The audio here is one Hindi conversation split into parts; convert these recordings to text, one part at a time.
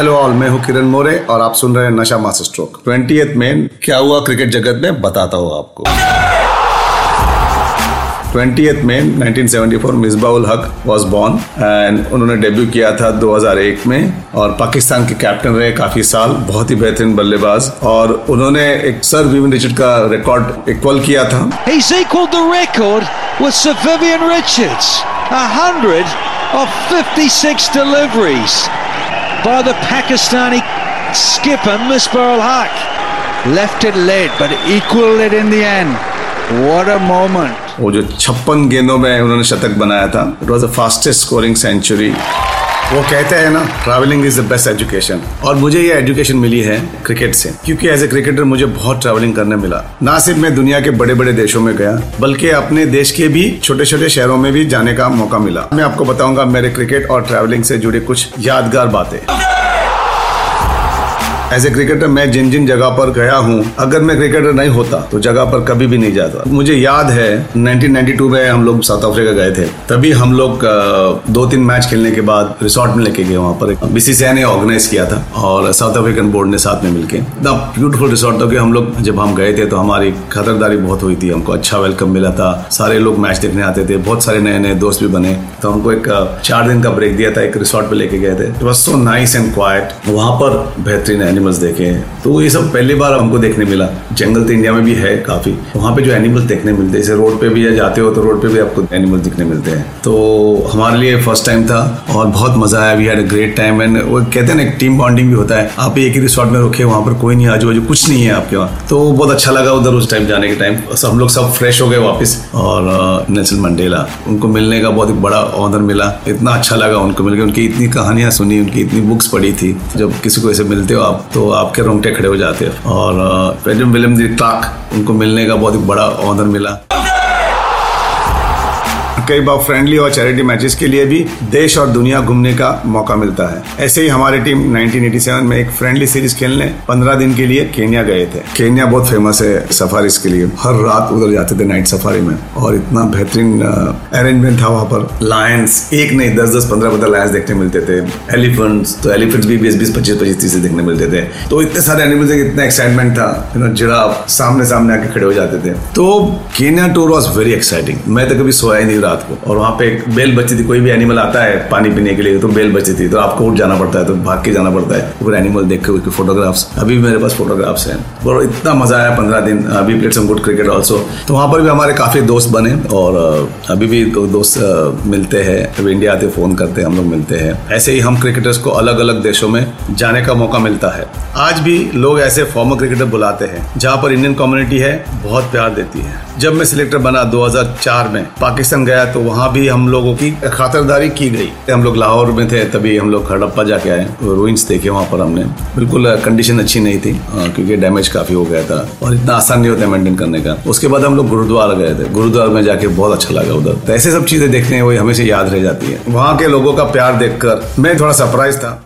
हेलो ऑल मैं हूँ किरण मोरे और आप सुन रहे हैं नशा मास्टर स्ट्रोक। ट्वेंटी में क्या हुआ क्रिकेट जगत में? बताता हूँ आपको। ट्वेंटी में 1974 Misbahul Haq was born and उन्होंने डेब्यू किया था 2001 में और पाकिस्तान के कैप्टन रहे काफ़ी साल, बहुत ही बेहतरीन बल्लेबाज और उन्होंने एक सर विविन रिचर्ड का रिकॉर्ड इक्वल किया था। He's equalled the record with of 56 deliveries. by the Pakistani skipper Misbah ul Haq. Left it led, but equalled it in the end. What a moment. वो जो छप्पन गेंदों में उन्होंने शतक बनाया था it was the fastest scoring century वो कहते हैं ना travelling is the best education और मुझे ये एजुकेशन मिली है क्रिकेट से, क्योंकि एज ए क्रिकेटर मुझे बहुत ट्रैवलिंग करने मिला। ना सिर्फ़ मैं दुनिया के बड़े बड़े देशों में गया, बल्कि अपने देश के भी छोटे छोटे शहरों में भी जाने का मौका मिला। मैं आपको बताऊँगा मेरे क्रिकेट और ट्रैवलिंग से जुड़ी कुछ यादगार बातें। एज ए क्रिकेटर मैं जिन जिन जगह पर गया हूँ, अगर मैं क्रिकेटर नहीं होता तो जगह पर कभी भी नहीं जाता। मुझे याद है 1992 में हम लोग साउथ अफ्रीका गए थे। तभी हम लोग दो तीन मैच खेलने के बाद रिसोर्ट में लेके गए वहाँ पर। बीसीसीआई ने ऑर्गेनाइज किया था, और साउथ अफ्रीकन बोर्ड ने साथ में मिलके। द ब्यूटीफुल रिसोर्ट था कि हम लोग, जब हम गए थे तो हमारी खतरदारी बहुत हुई थी। हमको अच्छा वेलकम मिला था। सारे लोग मैच देखने आते थे। बहुत सारे नए नए दोस्त भी बने। तो हमको एक चार दिन का ब्रेक दिया था, एक रिसोर्ट पे लेके गए थे। It was so nice and quite वहाँ पर बेहतरीन एनिमल्स देखे तो ये सब पहली बार हमको देखने मिला। जंगल तो इंडिया में भी है काफ़ी। वहाँ पे जो एनिमल्स देखने मिलते हैं, जैसे रोड पे भी जाते हो तो रोड पे भी आपको एनिमल्स दिखने मिलते हैं। तो हमारे लिए फ़र्स्ट टाइम था और बहुत मज़ा आया। We had a great time and वो कहते हैं ना टीम बॉन्डिंग भी होता है। आप एक ही रिसोर्ट में रुके, वहाँ पर कोई नहीं आजू बाजू कुछ नहीं है आपके वहाँ। तो बहुत अच्छा लगा उधर उस टाइम जाने के टाइम सब लोग सब फ्रेश हो गए वापस और नेल्सन मंडेला उनको मिलने का बहुत बड़ा ऑनर मिला। इतना अच्छा लगा उनको मिलकर उनकी इतनी कहानियाँ सुनी, उनकी इतनी बुक्स पढ़ी थी। जब किसी को ऐसे मिलते हो आप तो आपके रोंगटे खड़े हो जाते हैं। और विलियम दी क्लार्क उनको मिलने का बहुत ही बड़ा ऑनर मिला। कई बार फ्रेंडली और चैरिटी मैचेस के लिए भी देश और दुनिया घूमने का मौका मिलता है। ऐसे ही हमारी टीम 1987 में एक फ्रेंडली सीरीज़ खेलने 15 दिन के लिए केन्या गए थे। केन्या बहुत फ़ेमस है सफारीज के लिए। हर रात उधर जाते थे नाइट सफारी में और इतना बेहतरीन अरेंजमेंट था वहाँ पर। लायंस एक नहीं दस दस पंद्रह पंद्रह लायंस देखने मिलते थे। एलिफेंट्स तो एलिफेंट्स भी बीस बीस, पच्चीस पच्चीस, तीस देखने मिलते थे। तो इतने सारे एनिमल्स इतना एक्साइटमेंट था जिराफ सामने सामने आके खड़े हो जाते थे। तो Kenya tour was very exciting मैं तो कभी सोया ही नहीं रात को। और वहाँ पे एक बेल बची थी, कोई भी एनिमल आता है पानी पीने के लिए तो बेल बजती थी तो आपको उठ जाना पड़ता है तो भाग के जाना पड़ता है। फिर एनिमल देख के, उसके फोटोग्राफ्स अभी भी मेरे पास फोटोग्राफ्स हैं। और इतना मज़ा आया पंद्रह दिन, अभी played some good cricket also तो वहाँ पर भी हमारे काफ़ी दोस्त बने, और अभी भी दोस्त मिलते हैं। जब इंडिया आते फ़ोन करते हैं, हम लोग मिलते हैं। ऐसे ही हम क्रिकेटर्स को अलग अलग देशों में जाने का मौका मिलता है। आज भी लोग ऐसे फॉर्मर क्रिकेटर बुलाते हैं, जहाँ पर इंडियन कम्युनिटी है, बहुत प्यार देती है। जब मैं सिलेक्टर बना 2004 में, पाकिस्तान गया तो वहाँ भी हम लोगों की खातरदारी की गई। हम लोग लाहौर में थे, तभी हम लोग हड़प्पा जाके आए। रूइंस देखे वहाँ पर हमने। बिल्कुल कंडीशन अच्छी नहीं थी क्योंकि डैमेज काफ़ी हो गया था और इतना आसान नहीं होता मेंटेन करने का। उसके बाद हम लोग गुरुद्वारा गए थे। गुरुद्वारा में जाके बहुत अच्छा लगा उधर। तो ऐसे सब चीज़ें देखने वही हमेशा याद रह जाती है। वहाँ के लोगों का प्यार देखकर मैं थोड़ा सरप्राइज़ था।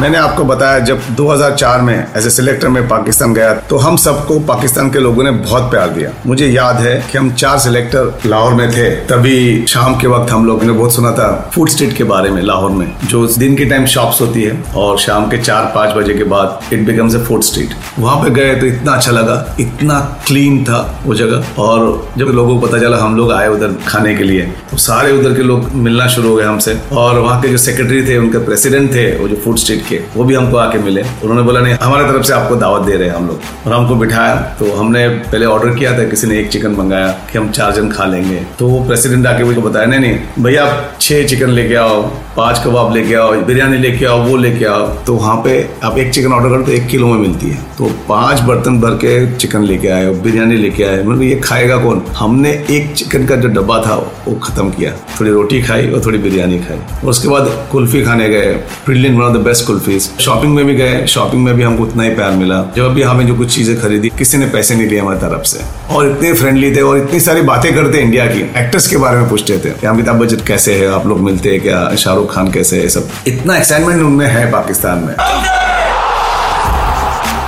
मैंने आपको बताया जब 2004 में एज ए सिलेक्टर में पाकिस्तान गया तो हम सबको पाकिस्तान के लोगों ने बहुत प्यार दिया। मुझे याद है कि हम चार सिलेक्टर लाहौर में थे। तभी शाम के वक्त हम लोग ने बहुत सुना था फ़ूड स्ट्रीट के बारे में लाहौर में, जो दिन के टाइम शॉप्स होती है और शाम के चार पाँच बजे के बाद it becomes a food street वहाँ पे गए तो इतना अच्छा लगा, इतना क्लीन था वो जगह और जब लोगों को पता चला हम लोग आए उधर खाने के लिए तो सारे उधर के लोग मिलना शुरू हो गए हमसे। और वहाँ के जो सेक्रेटरी थे, उनके प्रेसिडेंट थे, वो जो फ़ूड स्ट्रीट के वो भी हमको आके मिले। उन्होंने बोला, नहीं, हमारे तरफ़ से आपको दावत दे रहे हैं हम लोग। और हमको बिठाया। तो हमने पहले ऑर्डर किया था, किसी ने एक चिकन मंगाया कि हम चार जन खा लेंगे। तो वो प्रेसिडेंट आके मुझे बताया, नहीं नहीं, भैया, आप छह चिकन लेके आओ। पाँच कबाब लेके आओ, बिरयानी लेके आओ, वो लेके आओ तो वहाँ पे आप एक चिकन ऑर्डर करो तो एक किलो में मिलती है। तो पाँच बर्तन भर के चिकन लेके आए बिरयानी लेके आए मतलब ये खाएगा कौन? हमने एक चिकन का जो डब्बा था, वो खत्म किया। थोड़ी रोटी खाई और थोड़ी बिरयानी खाई। और उसके बाद कुल्फी खाने गए brilliant one of the best kulfis. Shopping में भी गए शॉपिंग में भी हमको उतना ही प्यार मिला। जब भी हमें जो कुछ चीज़ें खरीदी, किसी ने पैसे नहीं लिए हमारी तरफ़ से। और इतने फ्रेंडली थे और इतनी सारी बातें करते इंडिया की। एक्टर्स के बारे में पूछते थे अमिताभ बच्चन कैसे है? आप लोग मिलते हैं क्या? शाहरुख खान कैसे है सब? इतना एक्साइटमेंट उनमें है पाकिस्तान में।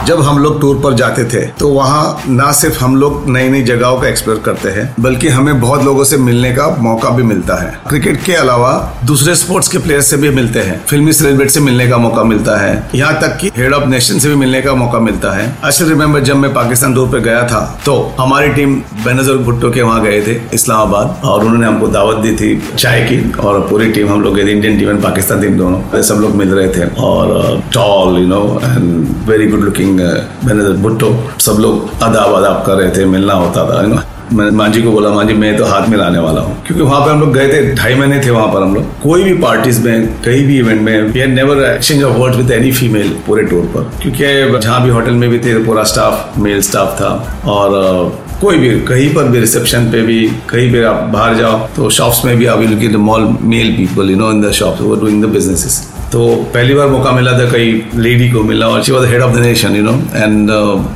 जब हम लोग टूर पर जाते थे तो वहाँ ना सिर्फ़ हम लोग नई नई जगहों का एक्सप्लोर करते हैं, बल्कि हमें बहुत लोगों से मिलने का मौका भी मिलता है। क्रिकेट के अलावा दूसरे स्पोर्ट्स के प्लेयर से भी मिलते हैं। फिल्मी सेलिब्रिटी से मिलने का मौका मिलता है। यहाँ तक कि हेड ऑफ़ नेशन से भी मिलने का मौका मिलता है। आई रिमेम्बर जब मैं पाकिस्तान टूर पर गया था तो हमारी टीम बेनजर भुट्टो के वहाँ गए थे, इस्लामाबाद, और उन्होंने हमको दावत दी थी चाय की, और पूरी टीम हम लोग गए थे Indian team and Pakistan team दोनों सब लोग मिल रहे थे। और tall you know and very good looking मैंने भुट्टो, सब लोग अदाब अदाब कर रहे थे, मिलना होता था। ना मैंने माँ को बोला माँ जी मैं तो हाथ मिलाने वाला हूँ। क्योंकि वहाँ पे हम लोग गए थे, ढाई महीने थे वहाँ पर हम लोग। कोई भी पार्टीज़ में, कहीं भी इवेंट में we had never exchange of words with any female पूरे टूर पर। क्योंकि जहाँ भी होटल में भी थे, पूरा स्टाफ मेल स्टाफ था। और कोई भी, कहीं पर भी रिसेप्शन पे भी, कहीं पे आप बाहर जाओ तो शॉप्स में भी आप will get mall male people you know in the shops वो डूइंग द बिजनेसेस तो पहली बार मौका मिला था, कई लेडी को मिला, और she was head of the nation you know and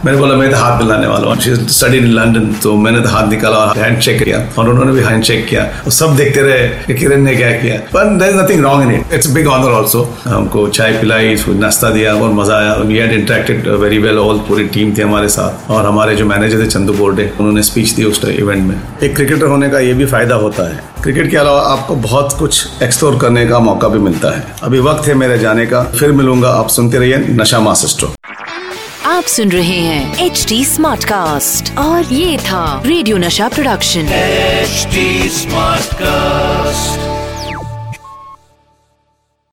मैंने बोला, मैं तो हाथ मिलाने वाला हूँ। शी स्टडी इन लंदन तो मैंने तो हाथ निकाला और हैंड चेक किया, और उन्होंने भी हैंड चेक किया। और सब देखते रहे कि किरण ने क्या किया। पर there is nothing wrong in it it's big honour also हमको चाय पिलाई नाश्ता दिया और मज़ा आया। We had interacted very well all पूरी टीम थी हमारे साथ। और हमारे जो मैनेजर थे, चंदू बोर्डे, उन्होंने स्पीच दी उस इवेंट में। एक क्रिकेटर होने का ये भी फ़ायदा होता है। क्रिकेट के अलावा आपको बहुत कुछ एक्सप्लोर करने का मौका भी मिलता है। अभी वक्त है मेरे जाने का। फिर मिलूँगा आप सुनते रहिए नशा मास्टर। आप सुन रहे हैं एच डी स्मार्ट कास्ट और ये था रेडियो नशा प्रोडक्शन एचडी स्मार्ट कास्ट